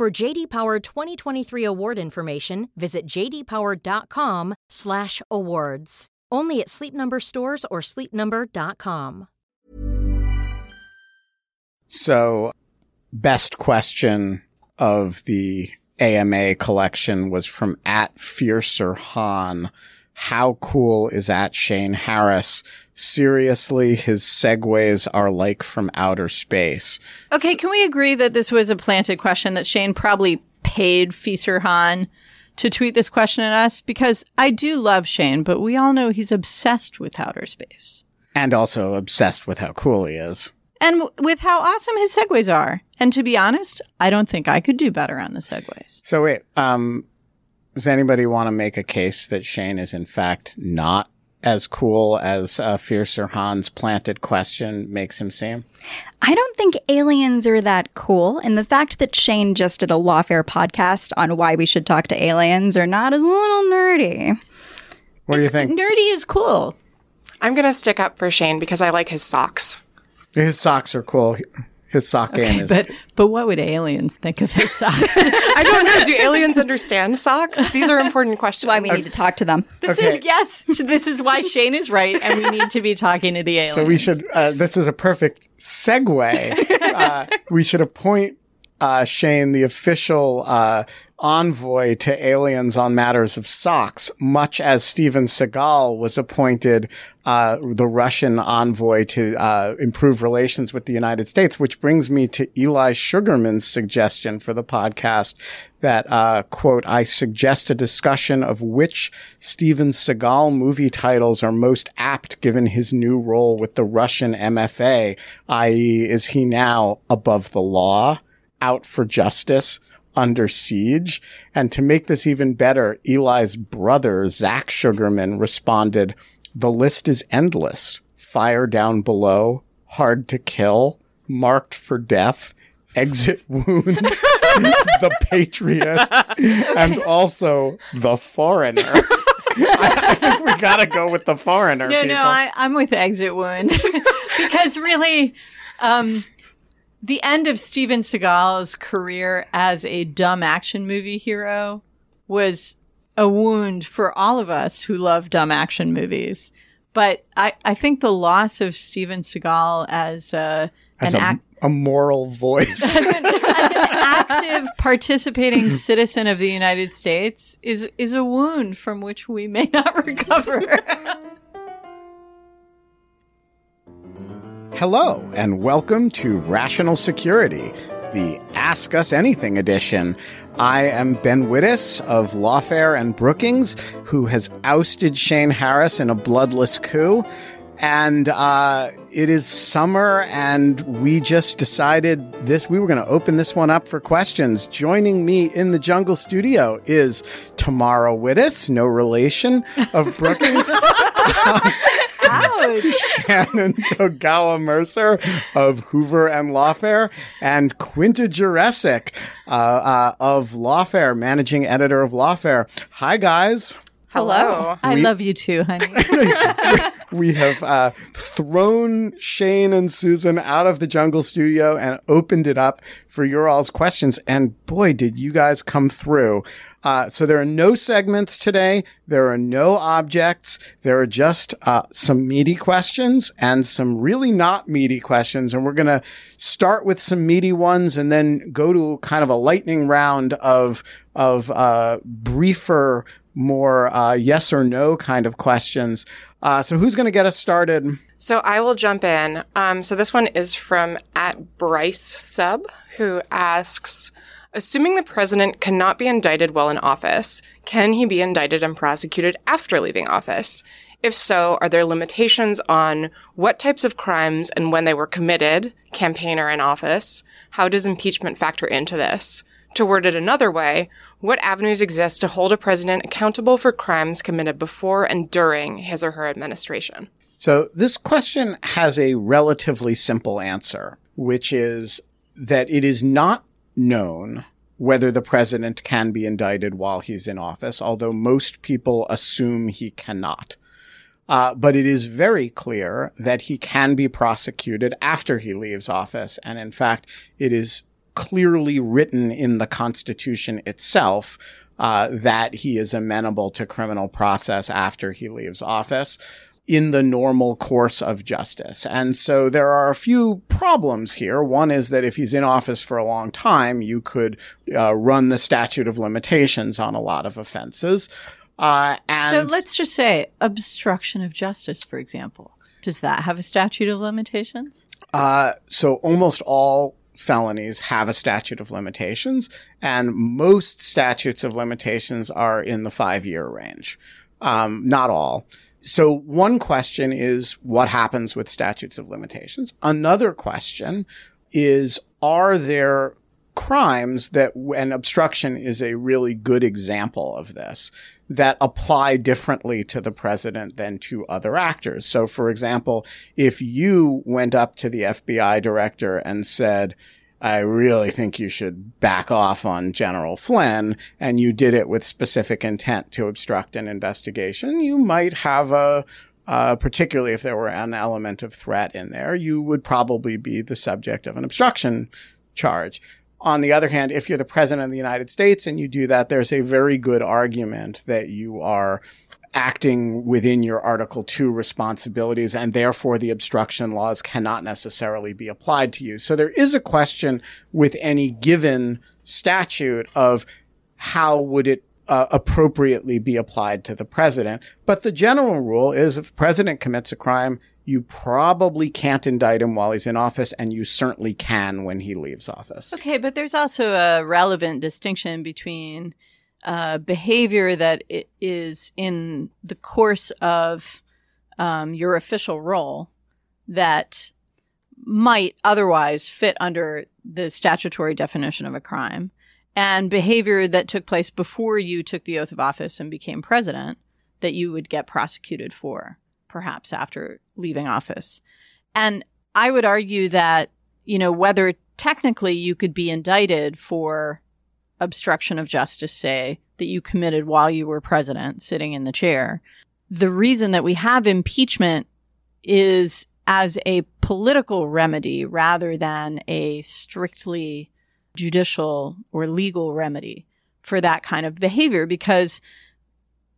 For JD Power 2023 award information, visit jdpower.com/awards. Only at Sleep Number stores or sleepnumber.com. So, best question of the AMA collection was from at Fiercer Han. How cool is at Shane Harris? Seriously, his segues are like from outer space. Okay, can we agree that this was a planted question that Shane probably paid Fiercer Han to tweet this question at us? Because I do love Shane, but we all know he's obsessed with outer space. And also obsessed with how cool he is. And w- with how awesome his segues are. And to be honest, I don't think I could do better on the segues. So wait, um, does anybody want to make a case that Shane is in fact not as cool as uh, Fiercer Han's planted question makes him seem? I don't think aliens are that cool. And the fact that Shane just did a Lawfare podcast on why we should talk to aliens or not is a little nerdy. What do you think? Nerdy is cool. I'm going to stick up for Shane because I like his socks. His socks are cool. His sock game Okay, is. but but what would aliens think of his socks? I don't know. Do aliens understand socks? These are important questions. Why we need to talk to them. This Okay. is yes. This is why Shane is right, and we need to be talking to the aliens. so we should. Uh, this is a perfect segue. uh, we should appoint uh, Shane the official uh, envoy to aliens on matters of socks, much as Steven Seagal was appointed uh, the Russian envoy to uh, improve relations with the United States. Which brings me to Eli Sugarman's suggestion for the podcast that uh, quote I suggest a discussion of which Steven Seagal movie titles are most apt given his new role with the Russian MFA, i.e., is he now above the law? out for justice under siege. And to make this even better, Eli's brother, Zach Sugarman, responded, the list is endless. Fire down below, hard to kill, marked for death, exit wounds, the patriot, and also the foreigner. I, I think we gotta go with the foreigner. no, people. no, I, I'm with Exit Wound because really, um, the end of Steven Seagal's career as a dumb action movie hero was a wound for all of us who love dumb action movies. But I, I think the loss of Steven Seagal as, uh, as an a, act- a moral voice. as an, as an active participating citizen of the United States is is a wound from which we may not recover. Hello, and welcome to Rational Security, the Ask Us Anything edition. I am Ben Wittes of Lawfare and Brookings, who has ousted Shane Harris in a bloodless coup. And uh, it is summer, and we just decided this. We were going to open this one up for questions. Joining me in the Jungle Studio is Tamara Wittes, no relation of Brookings. Shannon Togawa Mercer of Hoover and Lawfare, and Quinta Jurecic uh, uh, of Lawfare, managing editor of Lawfare. Hi, guys. Hello. I We- love you too, honey. We have uh, thrown Shane and Susan out of the Jungle Studio and opened it up for your all's questions. And boy, did you guys come through. Uh, so there are no segments today. There are no objects. There are just uh, some meaty questions and some really not meaty questions. And we're going to start with some meaty ones and then go to kind of a lightning round of of uh, briefer, more uh, yes or no kind of questions. Uh, so who's going to get us started? So I will jump in. Um, so this one is from at Bryce Sub, who asks, assuming the president cannot be indicted while in office, can he be indicted and prosecuted after leaving office? If so, are there limitations on what types of crimes and when they were committed, campaigner in office? How does impeachment factor into this? To word it another way, what avenues exist to hold a president accountable for crimes committed before and during his or her administration? So this question has a relatively simple answer, which is that it is not known whether the president can be indicted while he's in office, although most people assume he cannot. Uh, but it is very clear that he can be prosecuted after he leaves office. And in fact, it is clearly written in the Constitution itself uh, that he is amenable to criminal process after he leaves office in the normal course of justice. And so there are a few problems here. One is that if he's in office for a long time, you could uh, run the statute of limitations on a lot of offenses. Uh, and So let's just say obstruction of justice, for example. Does that have a statute of limitations? Uh, so almost all felonies have a statute of limitations, and most statutes of limitations are in the five year range. Um, not all. So one question is what happens with statutes of limitations? Another question is are there crimes that, and obstruction is a really good example of this, that apply differently to the president than to other actors. So, for example, if you went up to the FBI director and said, I really think you should back off on General Flynn, and you did it with specific intent to obstruct an investigation, you might have a uh, particularly if there were an element of threat in there, you would probably be the subject of an obstruction charge. On the other hand, if you're the president of the United States and you do that, there's a very good argument that you are acting within your Article 2 responsibilities, and therefore the obstruction laws cannot necessarily be applied to you. So there is a question with any given statute of how would it uh, appropriately be applied to the president. But the general rule is if the president commits a crime, you probably can't indict him while he's in office, and you certainly can when he leaves office. Okay, but there's also a relevant distinction between uh, behavior that i- in the course of um, your official role that might otherwise fit under the statutory definition of a crime, and behavior that took place before you took the oath of office and became president that you would get prosecuted for, perhaps after leaving office. And I would argue that, you know, whether technically you could be indicted for obstruction of justice, say, that you committed while you were president sitting in the chair. The reason that we have impeachment is as a political remedy rather than a strictly judicial or legal remedy for that kind of behavior because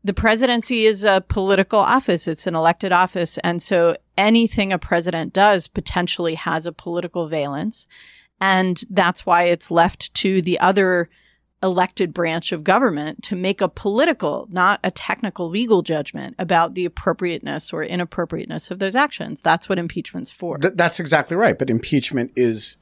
the presidency is a political office. It's an elected office. And so anything a president does potentially has a political valence. And that's why it's left to the other elected branch of government to make a political, not a technical legal judgment about the appropriateness or inappropriateness of those actions. That's what impeachment's for. Th- that's exactly right. But impeachment is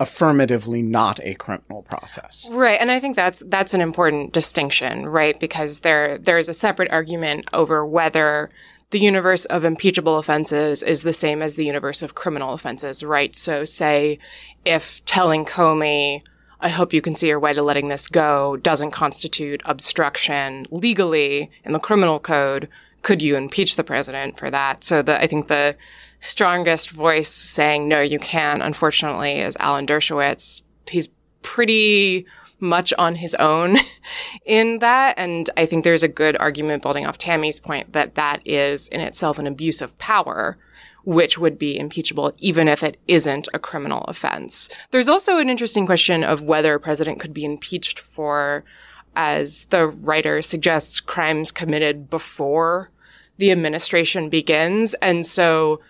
affirmatively not a criminal process. Right, and I think that's that's an important distinction, right? Because there there's a separate argument over whether the universe of impeachable offenses is the same as the universe of criminal offenses, right? So say if telling Comey I hope you can see your way to letting this go doesn't constitute obstruction legally in the criminal code. Could you impeach the president for that? So the, I think the strongest voice saying no, you can, unfortunately, is Alan Dershowitz. He's pretty much on his own in that. And I think there's a good argument building off Tammy's point that that is in itself an abuse of power which would be impeachable even if it isn't a criminal offense. There's also an interesting question of whether a president could be impeached for, as the writer suggests, crimes committed before the administration begins. And so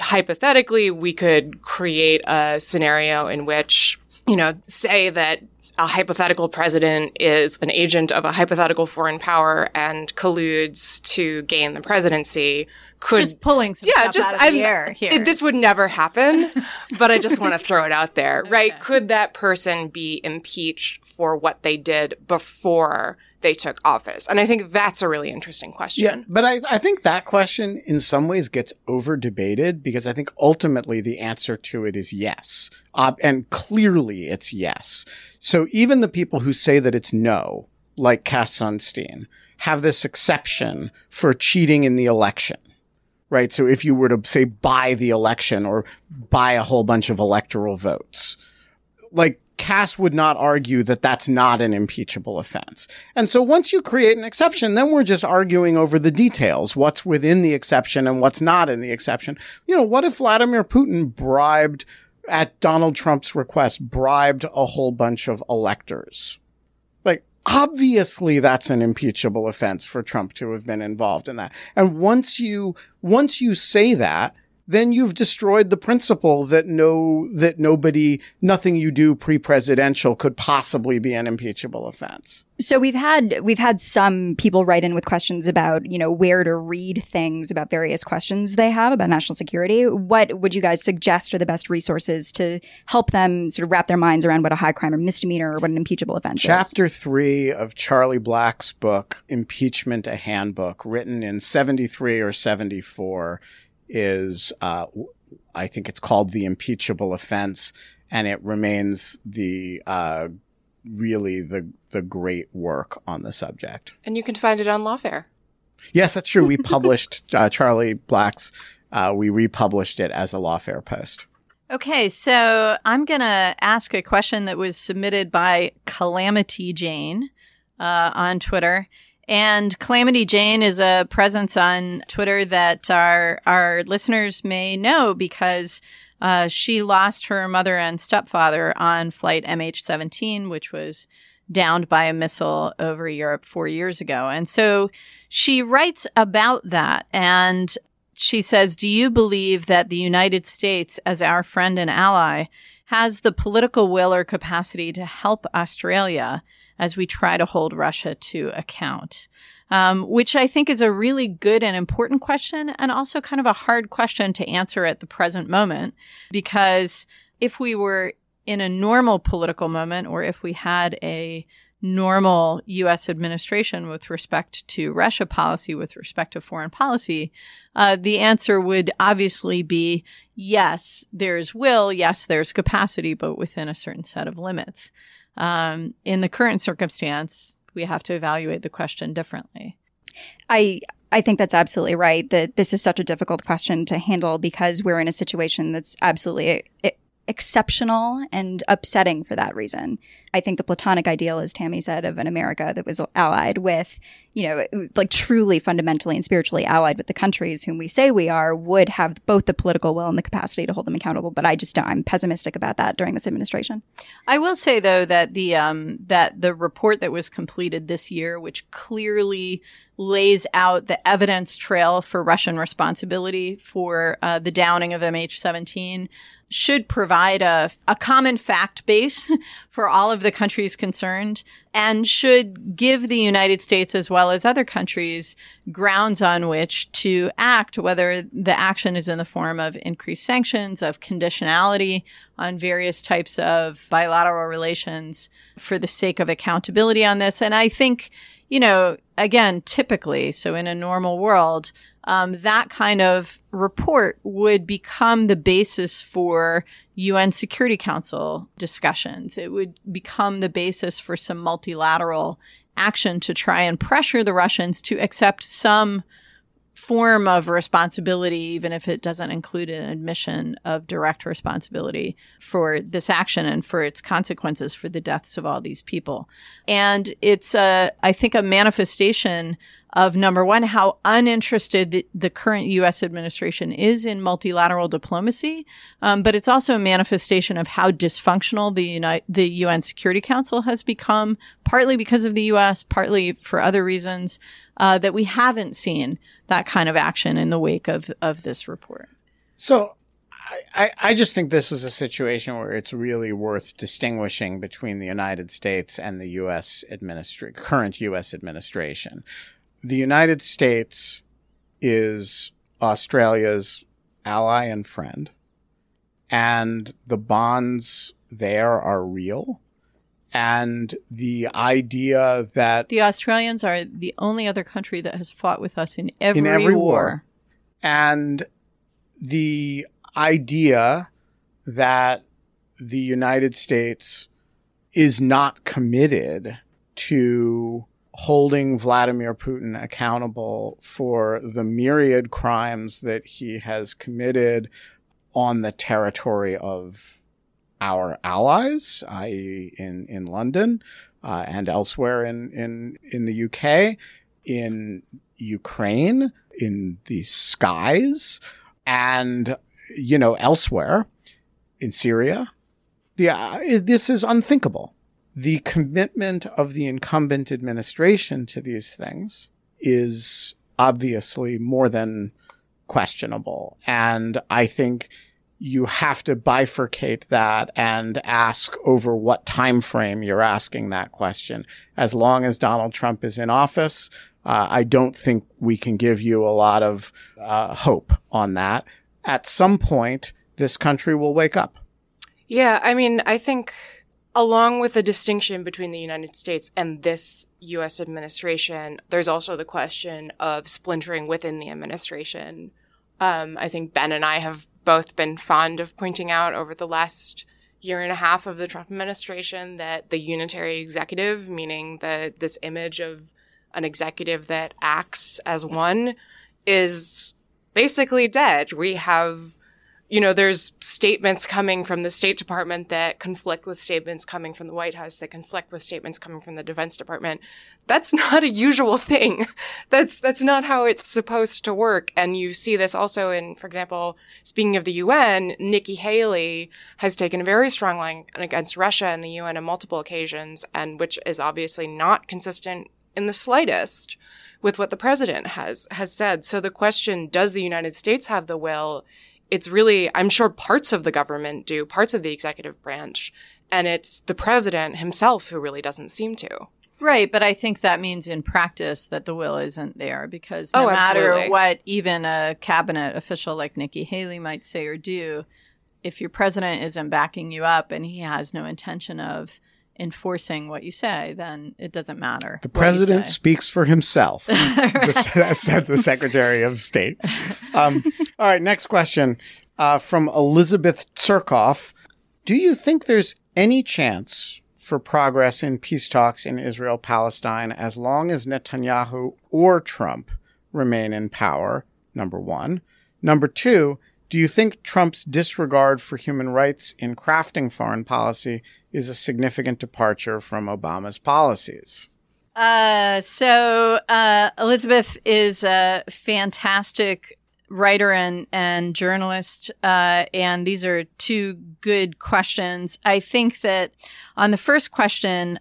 hypothetically, we could create a scenario in which, you know, say that a hypothetical president is an agent of a hypothetical foreign power and colludes to gain the presidency could just pulling some yeah, stuff just out of I'm- the air here. it- this would never happen, but I just want to throw it out there, right? Could that person be impeached for what they did before they took office? And I think that's a really interesting question. Yeah, but I, I think that question in some ways gets over debated because I think ultimately the answer to it is yes. Uh, and clearly it's yes. So even the people who say that it's no, like Cass Sunstein, have this exception for cheating in the election. Right. So if you were to say buy the election or buy a whole bunch of electoral votes, like Cass would not argue that that's not an impeachable offense. And so once you create an exception, then we're just arguing over the details, what's within the exception and what's not in the exception. You know, what if Vladimir Putin bribed at Donald Trump's request, bribed a whole bunch of electors? Like, obviously that's an impeachable offense for Trump to have been involved in that. And once you, once you say that, then you've destroyed the principle that no, that nobody, nothing you do pre-presidential could possibly be an impeachable offense. So we've had we've had some people write in with questions about you know where to read things about various questions they have about national security. What would you guys suggest are the best resources to help them sort of wrap their minds around what a high crime or misdemeanor or what an impeachable offense Chapter is? three of Charlie Black's book, Impeachment: A Handbook, written in seventy three or seventy four, is uh, I think it's called the impeachable offense, and it remains the uh, really the the great work on the subject. And you can find it on Lawfare. Yes, that's true. We published uh, Charlie Black's. Uh, we republished it as a Lawfare post. Okay, so I'm going to ask a question that was submitted by Calamity Jane uh, on Twitter. And Calamity Jane is a presence on Twitter that our our listeners may know because uh, she lost her mother and stepfather on flight MH17, which was downed by a missile over Europe four years ago. And so she writes about that. And she says, Do you believe that the United States, as our friend and ally, has the political will or capacity to help Australia as we try to hold Russia to account? Um, which I think is a really good and important question, and also kind of a hard question to answer at the present moment. Because if we were in a normal political moment, or if we had a normal U.S. administration with respect to Russia policy, with respect to foreign policy, uh, the answer would obviously be yes, there's will, yes, there's capacity, but within a certain set of limits. Um, in the current circumstance, we have to evaluate the question differently. I I think that's absolutely right. That this is such a difficult question to handle because we're in a situation that's absolutely exceptional and upsetting for that reason. I think the platonic ideal, as Tammy said, of an America that was allied with, you know, like truly fundamentally and spiritually allied with the countries whom we say we are, would have both the political will and the capacity to hold them accountable. But I just I'm pessimistic about that during this administration. I will say though that the um, that the report that was completed this year, which clearly lays out the evidence trail for Russian responsibility for uh, the downing of MH17 should provide a, a common fact base for all of the countries concerned and should give the United States as well as other countries grounds on which to act, whether the action is in the form of increased sanctions, of conditionality on various types of bilateral relations for the sake of accountability on this. And I think, you know, again, typically, so in a normal world, um, that kind of report would become the basis for UN Security Council discussions. It would become the basis for some multilateral action to try and pressure the Russians to accept some form of responsibility, even if it doesn't include an admission of direct responsibility for this action and for its consequences for the deaths of all these people. And it's a, I think, a manifestation of number one, how uninterested the, the current U.S. administration is in multilateral diplomacy, um, but it's also a manifestation of how dysfunctional the the UN Security Council has become, partly because of the U.S., partly for other reasons, uh, that we haven't seen that kind of action in the wake of of this report. So. I, I just think this is a situation where it's really worth distinguishing between the United States and the U.S. administra- current U.S. administration the United States is Australia's ally and friend, and the bonds there are real. and the idea that The Australians are the only other country that has fought with us in every, in every war. war. and the idea that the United States is not committed to holding Vladimir Putin accountable for the myriad crimes that he has committed on the territory of our allies, i.e., in, in London uh, and elsewhere in, in, in the UK, in Ukraine, in the skies, and, you know, elsewhere in Syria. Yeah, this is unthinkable. The commitment of the incumbent administration to these things is obviously more than questionable. And I think you have to bifurcate that and ask over what time frame you're asking that question. As long as Donald Trump is in office, uh, I don't think we can give you a lot of uh, hope on that. At some point, this country will wake up. Yeah, I mean, I think along with the distinction between the United States and this U.S. administration, there's also the question of splintering within the administration. Um, I think Ben and I have both been fond of pointing out over the last year and a half of the Trump administration that the unitary executive, meaning the this image of an executive that acts as one, is basically dead. We have you know, there's statements coming from the State Department that conflict with statements coming from the White House that conflict with statements coming from the Defense Department. That's not a usual thing. That's, that's not how it's supposed to work. And you see this also in, for example, speaking of the UN, Nikki Haley has taken a very strong line against Russia in the UN on multiple occasions, and which is obviously not consistent in the slightest with what the president has, has said. So the question, does the United States have the will? It's really, I'm sure parts of the government do, parts of the executive branch, and it's the president himself who really doesn't seem to. Right, but I think that means in practice that the will isn't there because no Oh, matter what even a cabinet official like Nikki Haley might say or do, if your president isn't backing you up and he has no intention of enforcing what you say, then it doesn't matter. The president speaks for himself, the, said the Secretary of State. Um, all right, next question uh, from Elizabeth Tsurkov. Do you think there's any chance for progress in peace talks in Israel Palestine as long as Netanyahu or Trump remain in power? Number one. Number two, do you think Trump's disregard for human rights in crafting foreign policy is a significant departure from Obama's policies? Uh, so uh, Elizabeth is a fantastic writer and and journalist, uh, and these are two good questions. I think that on the first question,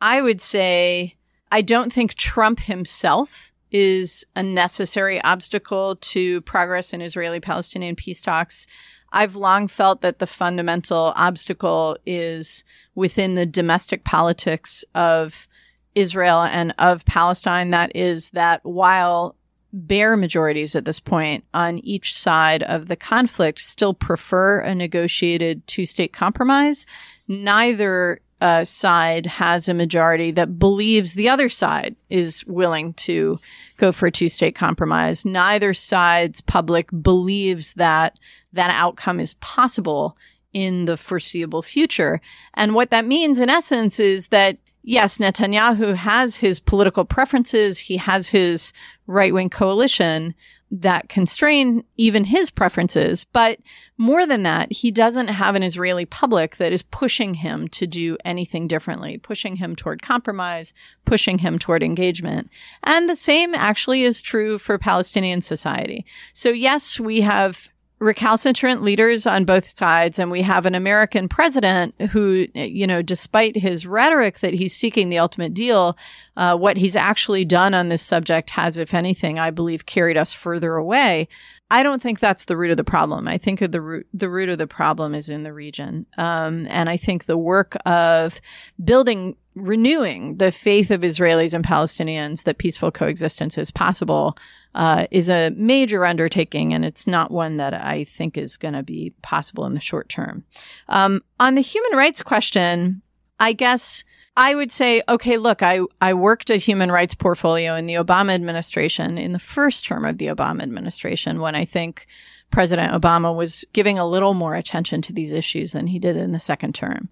I would say I don't think Trump himself is a necessary obstacle to progress in Israeli-Palestinian peace talks. I've long felt that the fundamental obstacle is within the domestic politics of Israel and of Palestine. That is that while bare majorities at this point on each side of the conflict still prefer a negotiated two state compromise, neither uh, side has a majority that believes the other side is willing to go for a two state compromise. Neither side's public believes that that outcome is possible in the foreseeable future. And what that means in essence is that yes, Netanyahu has his political preferences. He has his right wing coalition that constrain even his preferences. But more than that, he doesn't have an Israeli public that is pushing him to do anything differently, pushing him toward compromise, pushing him toward engagement. And the same actually is true for Palestinian society. So yes, we have recalcitrant leaders on both sides and we have an American president who you know despite his rhetoric that he's seeking the ultimate deal uh, what he's actually done on this subject has if anything I believe carried us further away I don't think that's the root of the problem. I think the root the root of the problem is in the region, um, and I think the work of building, renewing the faith of Israelis and Palestinians that peaceful coexistence is possible uh, is a major undertaking, and it's not one that I think is going to be possible in the short term. Um, on the human rights question, I guess I would say, okay, look, I, I worked a human rights portfolio in the Obama administration, in the first term of the Obama administration, when I think President Obama was giving a little more attention to these issues than he did in the second term.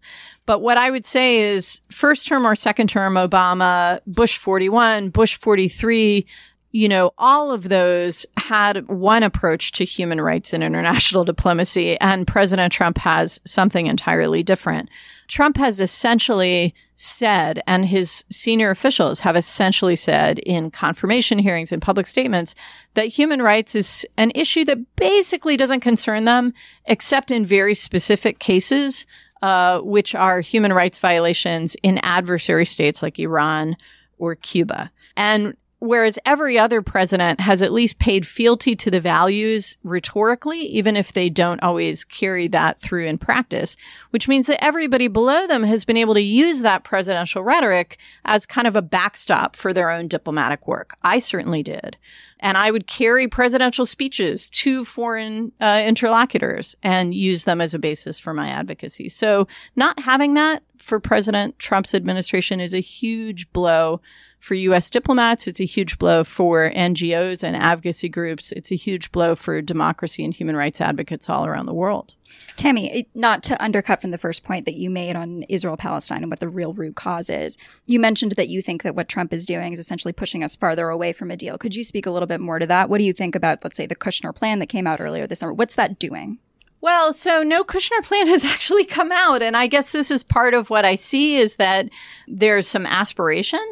But what I would say is first term or second term Obama, Bush 41, Bush 43, you know, all of those had one approach to human rights and international diplomacy, and President Trump has something entirely different. Trump has essentially said, and his senior officials have essentially said in confirmation hearings and public statements that human rights is an issue that basically doesn't concern them, except in very specific cases, uh, which are human rights violations in adversary states like Iran or Cuba. And Whereas every other president has at least paid fealty to the values rhetorically, even if they don't always carry that through in practice, which means that everybody below them has been able to use that presidential rhetoric as kind of a backstop for their own diplomatic work. I certainly did. And I would carry presidential speeches to foreign uh, interlocutors and use them as a basis for my advocacy. So not having that for President Trump's administration is a huge blow for U.S. diplomats. It's a huge blow for NGOs and advocacy groups. It's a huge blow for democracy and human rights advocates all around the world. Tammy, not to undercut from the first point that you made on Israel Palestine and what the real root cause is, you mentioned that you think that what Trump is doing is essentially pushing us farther away from a deal. Could you speak a little bit more to that? What do you think about, let's say, the Kushner plan that came out earlier this summer? What's that doing? Well, so no Kushner plan has actually come out. And I guess this is part of what I see is that there's some aspiration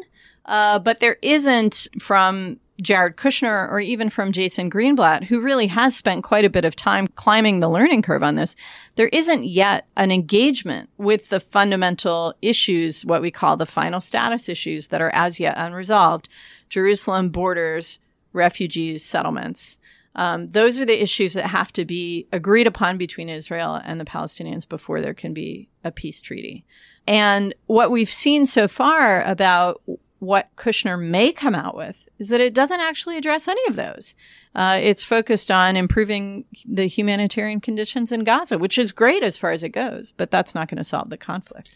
uh, but there isn't from Jared Kushner or even from Jason Greenblatt, who really has spent quite a bit of time climbing the learning curve on this. There isn't yet an engagement with the fundamental issues, what we call the final status issues that are as yet unresolved. Jerusalem borders, refugees, settlements. Um, those are the issues that have to be agreed upon between Israel and the Palestinians before there can be a peace treaty. And what we've seen so far about what Kushner may come out with is that it doesn't actually address any of those. Uh, it's focused on improving the humanitarian conditions in Gaza, which is great as far as it goes, but that's not going to solve the conflict.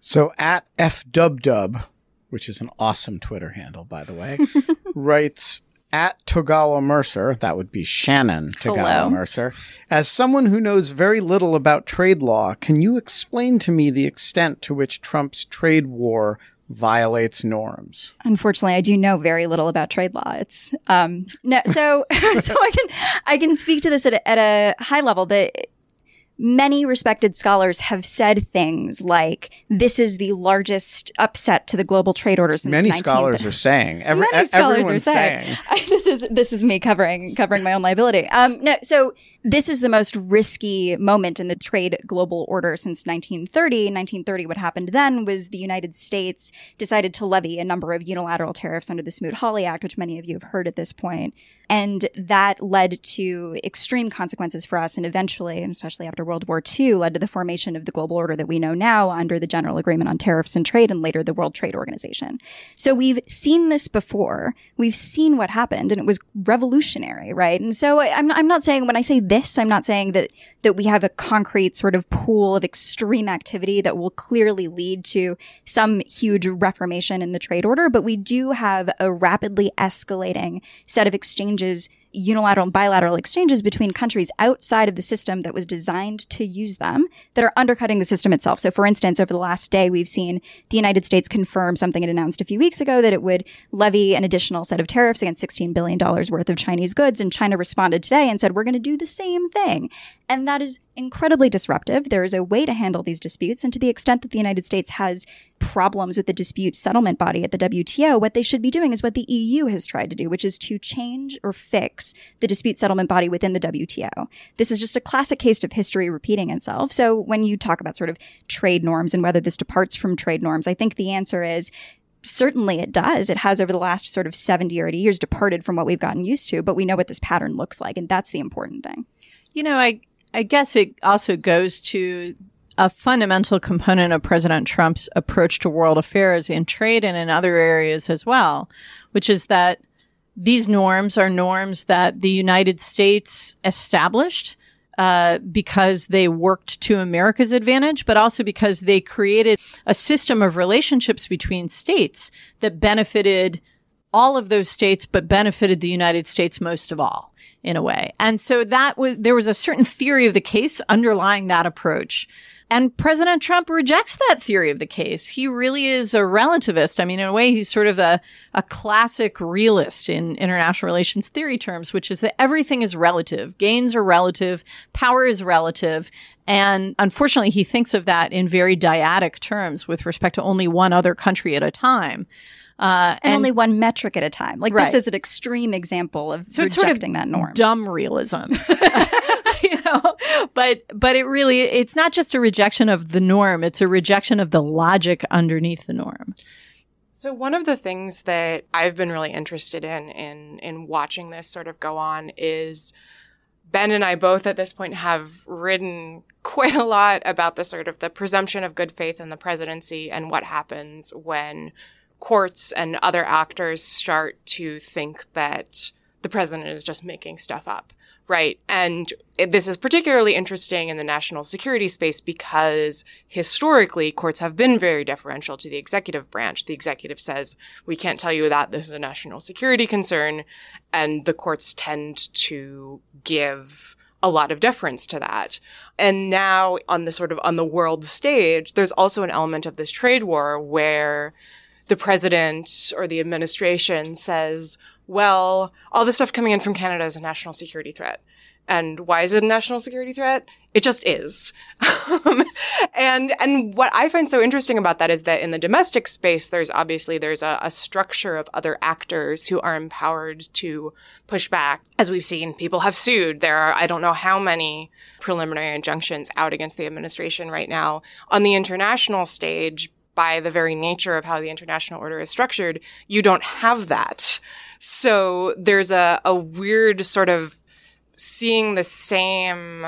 So at fdubdub, which is an awesome Twitter handle, by the way, writes at Togawa Mercer, that would be Shannon Togawa Hello. Mercer, as someone who knows very little about trade law, can you explain to me the extent to which Trump's trade war violates norms. Unfortunately, I do know very little about trade law. It's um no so so I can I can speak to this at a, at a high level that many respected scholars have said things like this is the largest upset to the global trade order since many scholars are saying every, many scholars are saying, saying. I, this is this is me covering covering my own liability um no so this is the most risky moment in the trade global order since 1930. 1930, what happened then was the United States decided to levy a number of unilateral tariffs under the Smoot-Hawley Act, which many of you have heard at this point. And that led to extreme consequences for us. And eventually, and especially after World War II, led to the formation of the global order that we know now under the General Agreement on Tariffs and Trade and later the World Trade Organization. So we've seen this before. We've seen what happened and it was revolutionary, right? And so I'm, I'm not saying when I say this, I'm not saying that, that we have a concrete sort of pool of extreme activity that will clearly lead to some huge reformation in the trade order, but we do have a rapidly escalating set of exchanges unilateral and bilateral exchanges between countries outside of the system that was designed to use them that are undercutting the system itself. So, for instance, over the last day, we've seen the United States confirm something it announced a few weeks ago that it would levy an additional set of tariffs against $16 billion worth of Chinese goods. And China responded today and said, we're going to do the same thing. And that is incredibly disruptive. There is a way to handle these disputes. And to the extent that the United States has problems with the dispute settlement body at the WTO, what they should be doing is what the EU has tried to do, which is to change or fix the dispute settlement body within the WTO. This is just a classic case of history repeating itself. So when you talk about sort of trade norms and whether this departs from trade norms, I think the answer is certainly it does. It has over the last sort of 70 or 80 years departed from what we've gotten used to, but we know what this pattern looks like. And that's the important thing. You know, I, I guess it also goes to a fundamental component of President Trump's approach to world affairs in trade and in other areas as well, which is that these norms are norms that the United States established uh, because they worked to America's advantage, but also because they created a system of relationships between states that benefited all of those states, but benefited the United States most of all in a way. And so that was, there was a certain theory of the case underlying that approach. And President Trump rejects that theory of the case. He really is a relativist. I mean, in a way, he's sort of the, a classic realist in international relations theory terms, which is that everything is relative. Gains are relative. Power is relative. And unfortunately, he thinks of that in very dyadic terms with respect to only one other country at a time. Uh, and, and, only one metric at a time. Like right. this is an extreme example of so rejecting sort of that norm. Dumb realism. you know, but but it really it's not just a rejection of the norm; it's a rejection of the logic underneath the norm. So one of the things that I've been really interested in in in watching this sort of go on is Ben and I both at this point have written quite a lot about the sort of the presumption of good faith in the presidency and what happens when courts and other actors start to think that the president is just making stuff up. Right. And this is particularly interesting in the national security space because historically courts have been very deferential to the executive branch. The executive says, we can't tell you that this is a national security concern. And the courts tend to give a lot of deference to that. And now on the sort of on the world stage, there's also an element of this trade war where the president or the administration says, well, all this stuff coming in from Canada is a national security threat. And why is it a national security threat? It just is. And, and what I find so interesting about that is that in the domestic space, there's obviously, there's a, a structure of other actors who are empowered to push back. As we've seen, people have sued. There are, I don't know how many preliminary injunctions out against the administration right now. On the international stage, by the very nature of how the international order is structured, you don't have that. So there's a, a weird sort of seeing the same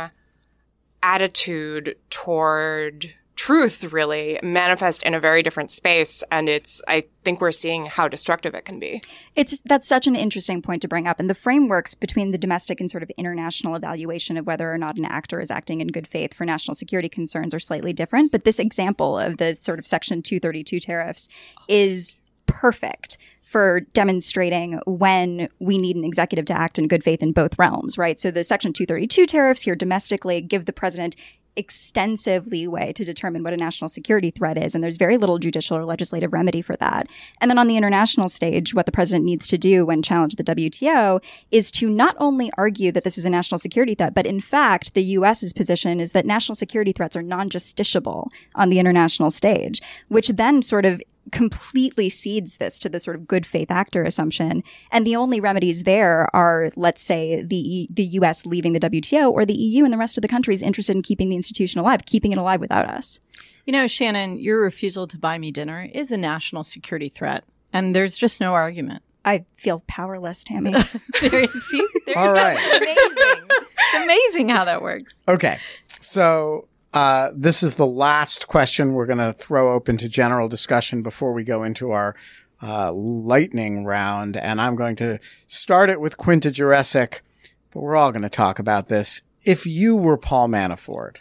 attitude toward truth really manifest in a very different space and it's i think we're seeing how destructive it can be it's that's such an interesting point to bring up and the frameworks between the domestic and sort of international evaluation of whether or not an actor is acting in good faith for national security concerns are slightly different but this example of the sort of section 232 tariffs is perfect for demonstrating when we need an executive to act in good faith in both realms, right? So the Section 232 tariffs here domestically give the president extensive leeway to determine what a national security threat is, and there's very little judicial or legislative remedy for that. And then on the international stage, what the president needs to do when challenged the WTO is to not only argue that this is a national security threat, but in fact, the U.S.'s position is that national security threats are non-justiciable on the international stage, which then sort of completely cedes this to the sort of good faith actor assumption. And the only remedies there are, let's say, the the U.S. leaving the WTO, or the EU and the rest of the countries interested in keeping the institution alive, keeping it alive without us. You know, Shannon, your refusal to buy me dinner is a national security threat, and there's just no argument. I feel powerless, Tammy. there, see, there All right. It's amazing. It's amazing how that works. Okay. So uh, this is the last question we're going to throw open to general discussion before we go into our uh, lightning round. And I'm going to start it with Quinta Jurecic, but we're all going to talk about this. If you were Paul Manafort,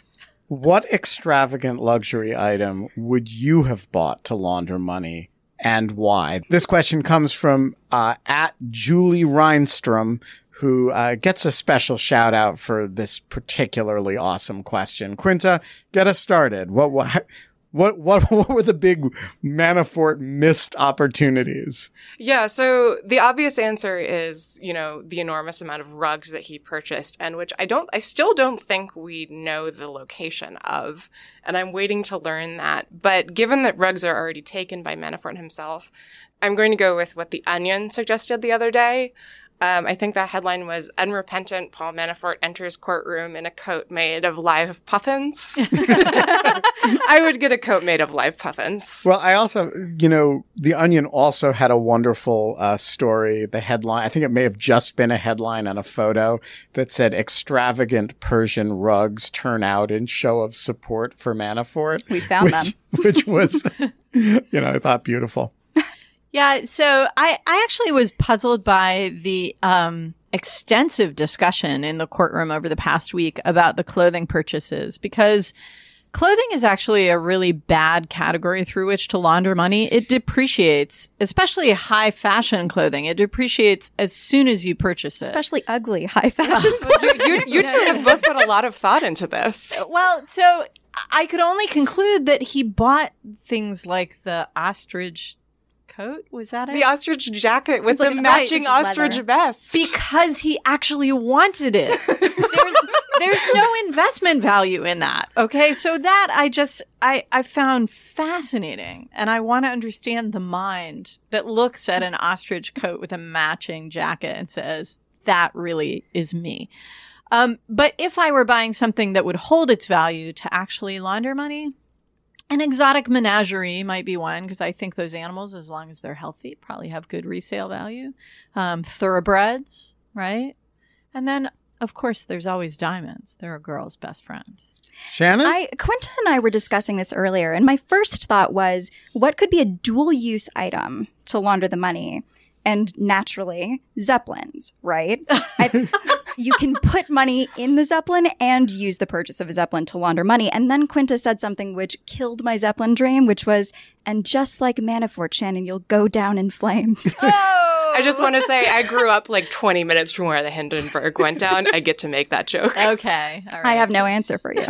what extravagant luxury item would you have bought to launder money and why? This question comes from uh, at Julie Reinstrom, who uh, gets a special shout out for this particularly awesome question. Quinta, get us started. What what what what what were the big Manafort missed opportunities? Yeah, so the obvious answer is, you know, the enormous amount of rugs that he purchased and which I don't I still don't think we know the location of and I'm waiting to learn that. But given that rugs are already taken by Manafort himself, I'm going to go with what the Onion suggested the other day, um, I think that headline was Unrepentant Paul Manafort enters courtroom in a coat made of live puffins. I would get a coat made of live puffins. Well, I also, you know, The Onion also had a wonderful uh, story. The headline, I think it may have just been a headline and a photo that said extravagant Persian rugs turn out in show of support for Manafort. We found which, them. Which was, you know, I thought beautiful. Yeah, so I, I actually was puzzled by the um, extensive discussion in the courtroom over the past week about the clothing purchases because clothing is actually a really bad category through which to launder money. It depreciates, especially high fashion clothing. It depreciates as soon as you purchase it. Especially ugly high fashion. you, you, you two have both put a lot of thought into this. Well, so I could only conclude that he bought things like the ostrich coat. Was that it? The ostrich jacket with like the matching ostrich leather. vest. because he actually wanted it. there's there's no investment value in that. Okay, so that I just I I found fascinating, and I want to understand the mind that looks at an ostrich coat with a matching jacket and says that really is me. Um, but if I were buying something that would hold its value to actually launder money, an exotic menagerie might be one because I think those animals, as long as they're healthy, probably have good resale value. Um, thoroughbreds, right? And then, of course, there's always diamonds. They're a girl's best friend. Shannon? I Quinta and I were discussing this earlier, and my first thought was, what could be a dual use item to launder the money? And naturally, zeppelins, right? I, you can put money in the zeppelin and use the purchase of a zeppelin to launder money. And then Quinta said something which killed my zeppelin dream, which was, and just like Manafort, Shannon, you'll go down in flames. I just want to say I grew up like 20 minutes from where the Hindenburg went down. I get to make that joke. Okay. All right. I have no answer for you.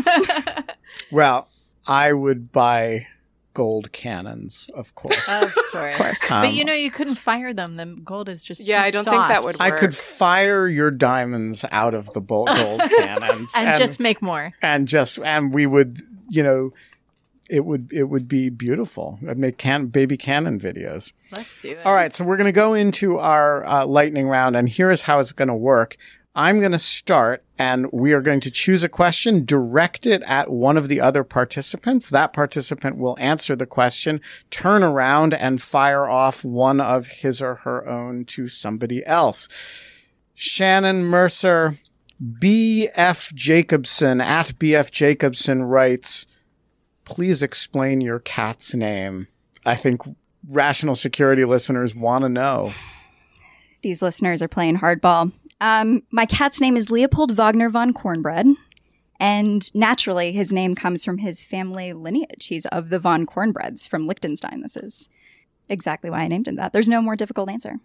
well, I would buy gold cannons, of course. Of course. course. But Um, you know, you couldn't fire them. The gold is just Yeah, too I don't think that soft. would I could fire your diamonds out of the bo- gold cannons and, just make more. and just and we would, you know, it would it would be beautiful. I'd make can baby cannon videos. Let's do it. All right, so we're going to go into our uh, lightning round, and here's how it's going to work. I'm going to start, and we are going to choose a question, direct it at one of the other participants. That participant will answer the question, turn around, and fire off one of his or her own to somebody else. Shannon Mercer, B.F. Jacobson at B.F. Jacobson writes, please explain your cat's name. I think rational security listeners want to know. These listeners are playing hardball. Um, my cat's name is Leopold Wagner von Kornbread. And naturally, his name comes from his family lineage. He's of the von Kornbreds from Liechtenstein. This is exactly why I named him that. There's no more difficult answer.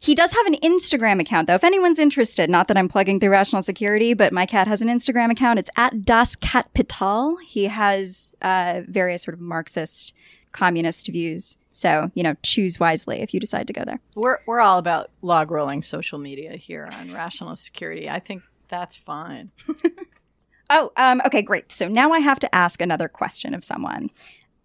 He does have an Instagram account, though. If anyone's interested, not that I'm plugging through Rational Security, but my cat has an Instagram account. It's at Das Catpital. He has uh, various sort of Marxist, communist views. So, you know, choose wisely if you decide to go there. We're we're all about log rolling social media here on Rational Security. I think that's fine. Oh, um, okay, great. So now I have to ask another question of someone.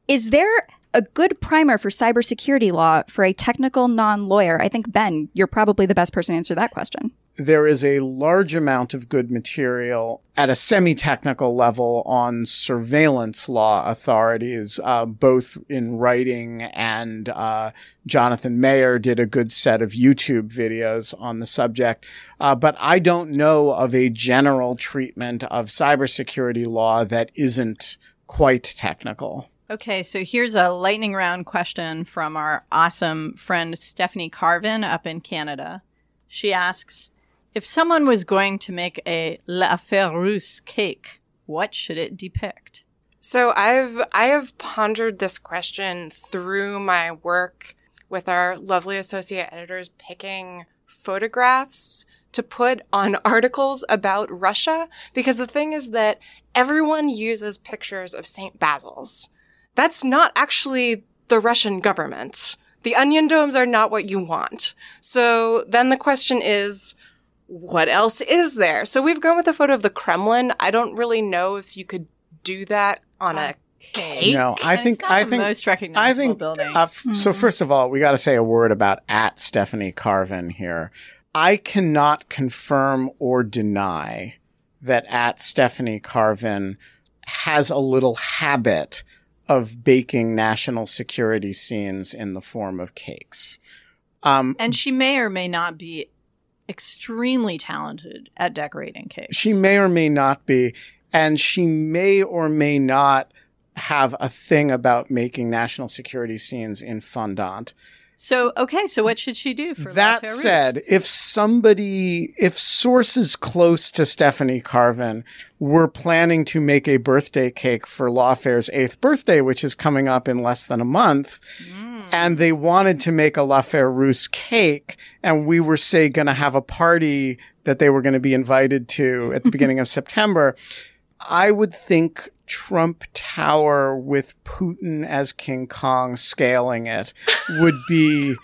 Is there a good primer for cybersecurity law for a technical non lawyer? I think, Ben, you're probably the best person to answer that question. There is a large amount of good material at a semi technical level on surveillance law authorities, uh, both in writing and uh, Jonathan Mayer did a good set of YouTube videos on the subject. Uh, but I don't know of a general treatment of cybersecurity law that isn't quite technical. Okay, so here's a lightning round question from our awesome friend Stephanie Carvin up in Canada. She asks If someone was going to make a La L'Affaire Russe cake, what should it depict? So I've I have pondered this question through my work with our lovely associate editors picking photographs to put on articles about Russia because the thing is that everyone uses pictures of St. Basil's. That's not actually the Russian government. The onion domes are not what you want. So then the question is, what else is there? So we've gone with a photo of the Kremlin. I don't really know if you could do that on a cake. No, I And think not I the think most I think building. uh, f- so. First of all, we got to say a word about at Stephanie Carvin here. I cannot confirm or deny that at Stephanie Carvin has a little habit of baking national security scenes in the form of cakes. Um, and she may or may not be extremely talented at decorating cakes. She may or may not be, and she may or may not have a thing about making national security scenes in fondant. So okay, so what should she do for That said, if somebody, if sources close to Stephanie Carvin were planning to make a birthday cake for Lawfare's eighth birthday, which is coming up in less than a month, mm. and they wanted to make a L'Affaire Russe cake, and we were, say, going to have a party that they were going to be invited to at the beginning of September, I would think Trump Tower with Putin as King Kong scaling it would be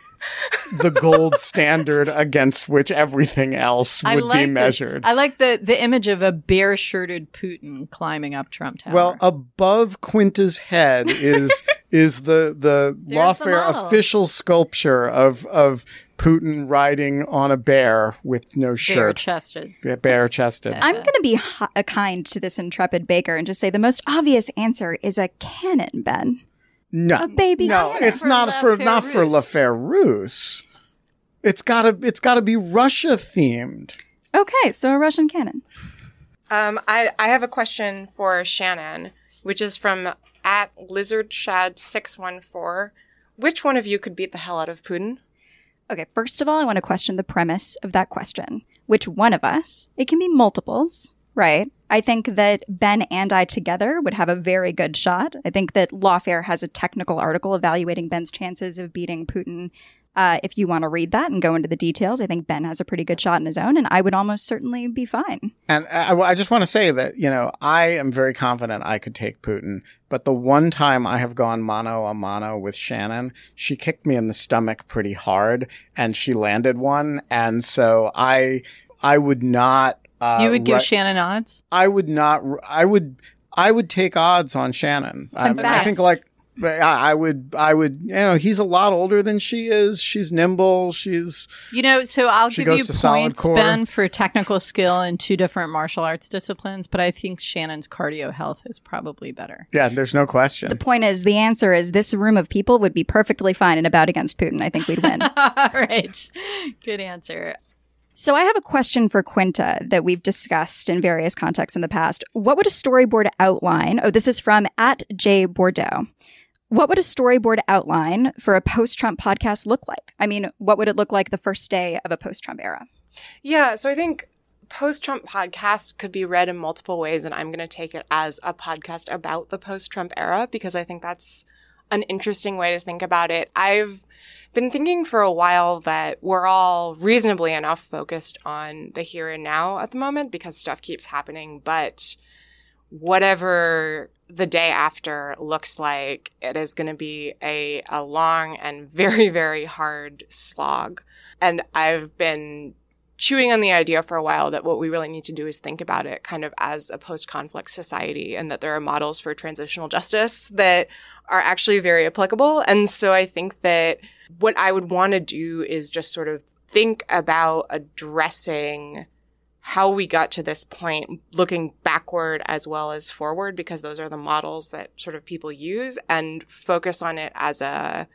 the gold standard against which everything else would like be the- measured. I like the the image of a bare shirted Putin climbing up Trump Tower. well, above Quinta's head is is the the There's lawfare model. official sculpture of of Putin riding on a bear with no bare shirt, chested. bare chested. I'm going to be hi- uh, kind to this intrepid baker and just say the most obvious answer is a cannon, Ben. No, A baby No, cannon. it's For not for L'Affaire not for Russe. L'Affaire Russe. It's gotta it's gotta be Russia themed. Okay, so a Russian cannon. Um, I, I have a question for Shannon, which is from at lizardshad614. Which one of you could beat the hell out of Putin? Okay, first of all, I want to question the premise of that question. Which one of us? It can be multiples, right? I think that Ben and I together would have a very good shot. I think that Lawfare has a technical article evaluating Ben's chances of beating Putin. Uh, if you want to read that and go into the details, I think Ben has a pretty good shot in his own, and I would almost certainly be fine. And I, I just want to say that, you know, I am very confident I could take Putin, but the one time I have gone mano a mano with Shannon, she kicked me in the stomach pretty hard and she landed one. And so I, I would not, uh, you would give ri- Shannon odds. I would not, I would, I would take odds on Shannon. I, mean, I think like, but I, I would, I would, you know, he's a lot older than she is. She's nimble. She's, You know, so I'll She give goes you to solid points, core. Ben, for technical skill in two different martial arts disciplines, but I think Shannon's cardio health is probably better. yeah, there's no question. The point is, the answer is this room of people would be perfectly fine in a bout against Putin. I think we'd win. All right. Good answer. So I have a question for Quinta that we've discussed in various contexts in the past. What would a storyboard outline? Oh, this is from at J Bordeaux. What would a storyboard outline for a post-Trump podcast look like? I mean, what would it look like the first day of a post-Trump era? Yeah, so I think post Trump podcasts could be read in multiple ways, and I'm going to take it as a podcast about the post Trump era because I think that's an interesting way to think about it. I've been thinking for a while that we're all reasonably enough focused on the here and now at the moment because stuff keeps happening, but whatever the day after looks like, it is going to be a, a long and very, very hard slog. And I've been chewing on the idea for a while that what we really need to do is think about it kind of as a post conflict society and that there are models for transitional justice that are actually very applicable. And so I think that what I would want to do is just sort of think about addressing how we got to this point, looking backward as well as forward, because those are the models that sort of people use and focus on it as a,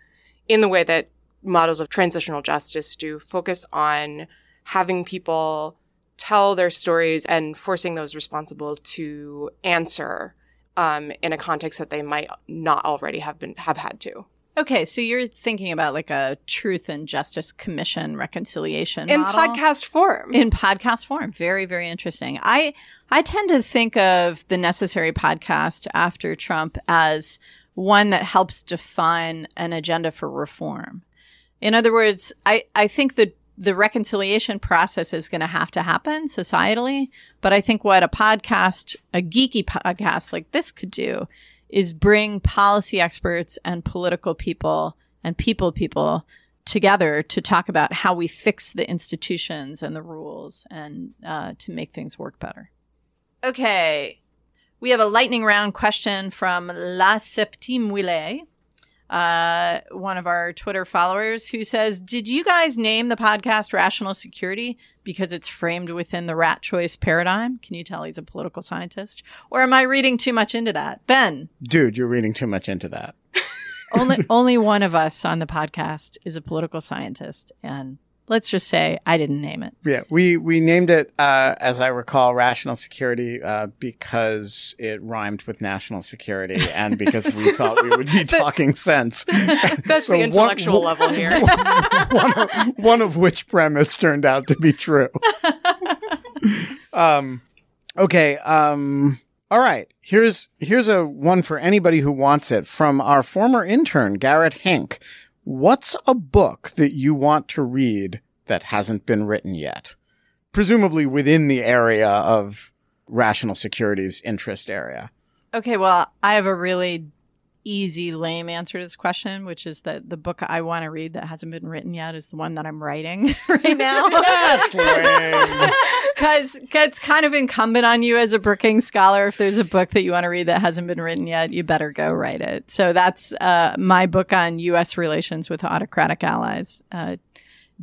in the way that models of transitional justice do, focus on having people tell their stories and forcing those responsible to answer um, in a context that they might not already have been have had to. Okay, so you're thinking about like a Truth and Justice Commission reconciliation in model? podcast form. in podcast form. Very, very interesting. I I tend to think of the necessary podcast after Trump as one that helps define an agenda for reform. In other words, I, I think that the reconciliation process is going to have to happen societally, but I think what a podcast, a geeky podcast like this could do is bring policy experts and political people and people people together to talk about how we fix the institutions and the rules and uh, to make things work better. Okay. We have a lightning round question from La Septime Wille, uh, one of our Twitter followers, who says, Did you guys name the podcast Rational Security because it's framed within the rat choice paradigm? Can you tell he's a political scientist? Or am I reading too much into that? Ben, Dude, you're reading too much into that. only only one of us on the podcast is a political scientist, and let's just say I didn't name it. Yeah, we we named it, uh, as I recall, rational security uh, because it rhymed with national security, and because we thought we would be talking sense. That's So the one- intellectual level here. one, of, one of which premise turned out to be true. um, okay. Um, all right. Here's here's a one for anybody who wants it from our former intern Garrett Hinck. What's a book that you want to read that hasn't been written yet? Presumably within the area of rational security's interest area. Okay, well, I have a really easy, lame answer to this question, which is that the book I want to read that hasn't been written yet is the one that I'm writing right now. That's lame. Because it's kind of incumbent on you as a Brookings scholar. If there's a book that you want to read that hasn't been written yet, you better go write it. So that's uh, my book on U.S. relations with autocratic allies. Uh,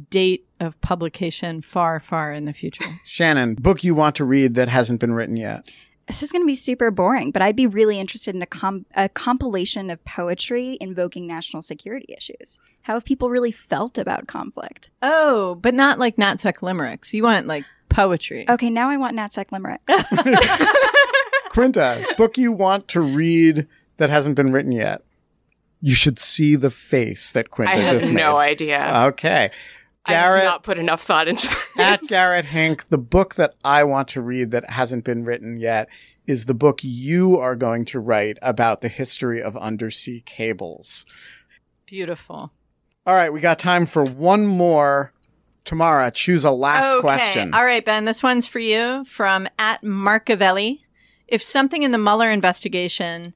date of publication far, far in the future. Shannon, book you want to read that hasn't been written yet. This is going to be super boring, but I'd be really interested in a, com- a compilation of poetry invoking national security issues. How have people really felt about conflict? Oh, but not like Natsec limericks. You want like poetry. Okay, now I want Natsec limericks. Quinta, book you want to read that hasn't been written yet. You should see the face that Quinta I just have no made. idea. Okay. I have Garrett, not put enough thought into this. at Garrett Hinck, the book that I want to read that hasn't been written yet is the book you are going to write about the history of undersea cables. Beautiful. All right, we got time for one more. Tamara, choose a last okay. question. All right, Ben, this one's for you from at Marcavelli. If something in the Mueller investigation,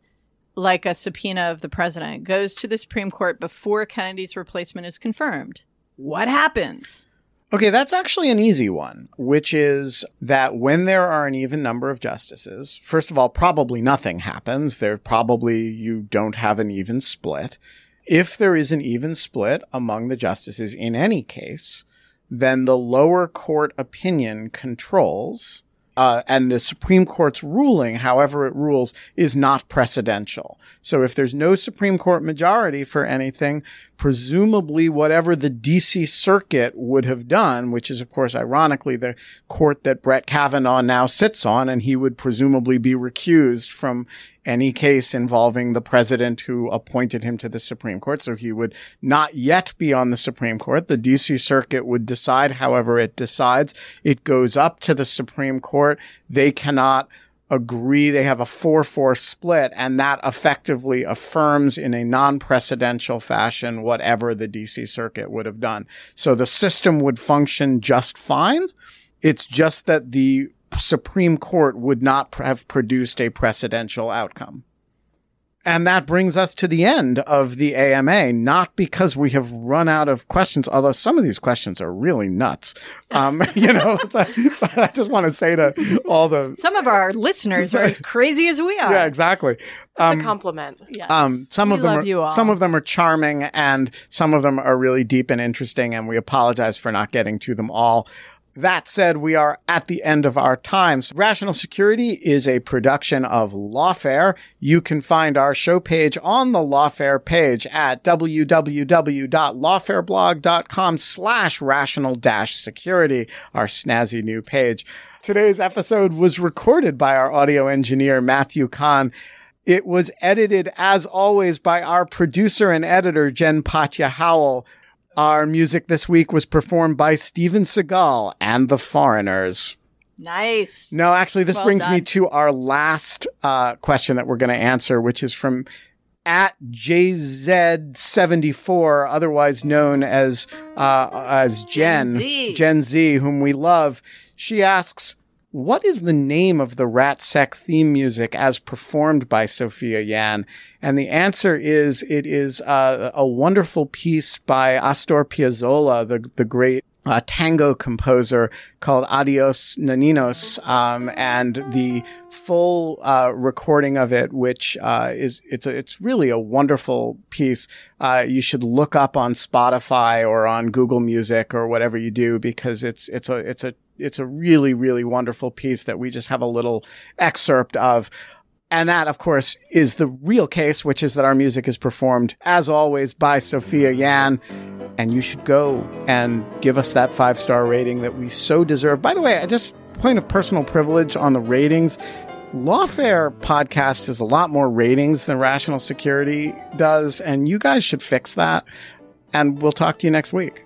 like a subpoena of the president, goes to the Supreme Court before Kennedy's replacement is confirmed, what happens? Okay, that's actually an easy one, which is that when there are an even number of justices, first of all, probably nothing happens. There probably you don't have an even split. If there is an even split among the justices in any case, then the lower court opinion controls, uh, and the Supreme Court's ruling, however it rules, is not precedential. So if there's no Supreme Court majority for anything, presumably whatever the DC Circuit would have done, which is of course ironically the court that Brett Kavanaugh now sits on, and he would presumably be recused from any case involving the president who appointed him to the Supreme Court. So he would not yet be on the Supreme Court. The DC Circuit would decide however it decides. It goes up to the Supreme Court. They cannot agree. They have a 4-4 split and that effectively affirms in a non-precedential fashion whatever the DC Circuit would have done. So the system would function just fine. It's just that the Supreme Court would not have produced a precedential outcome. And that brings us to the end of the AMA, not because we have run out of questions, although some of these questions are really nuts. Um, you know, so, so I just want to say to all the, Some of our listeners are as crazy as we are. yeah, exactly. That's a compliment. Yes. Um, some We of them love are, you all. some of them are charming and some of them are really deep and interesting. And we apologize for not getting to them all. That said, we are at the end of our times. Rational Security is a production of Lawfare. You can find our show page on the Lawfare page at www.lawfareblog.com slash rational dash security, our snazzy new page. Today's episode was recorded by our audio engineer, Matthew Kahn. It was edited, as always, by our producer and editor, Jen Patja Howell. Our music this week was performed by Steven Seagal and the Foreigners. nice. No, actually, this Well brings me to our last uh, question that we're going to answer, which is from at JZ74, otherwise known as uh, as Jen, Gen Z. Gen Z, whom we love. She asks, "What is the name of the Ratsec theme music as performed by Sophia Yan?" And the answer is, it is uh, a wonderful piece by Astor Piazzolla, the the great uh, tango composer called Adios Noninos, um, and the full uh, recording of it, which uh, is it's a, it's really a wonderful piece. Uh, you should look up on Spotify or on Google Music or whatever you do because it's it's a it's a it's a really really wonderful piece that we just have a little excerpt of. And that, of course, is the real case, which is that our music is performed, as always, by Sophia Yan. and you should go and give us that five star rating that we so deserve. By the way, I just point of personal privilege on the ratings. Lawfare podcast has a lot more ratings than Rational Security does, and you guys should fix that. And we'll talk to you next week.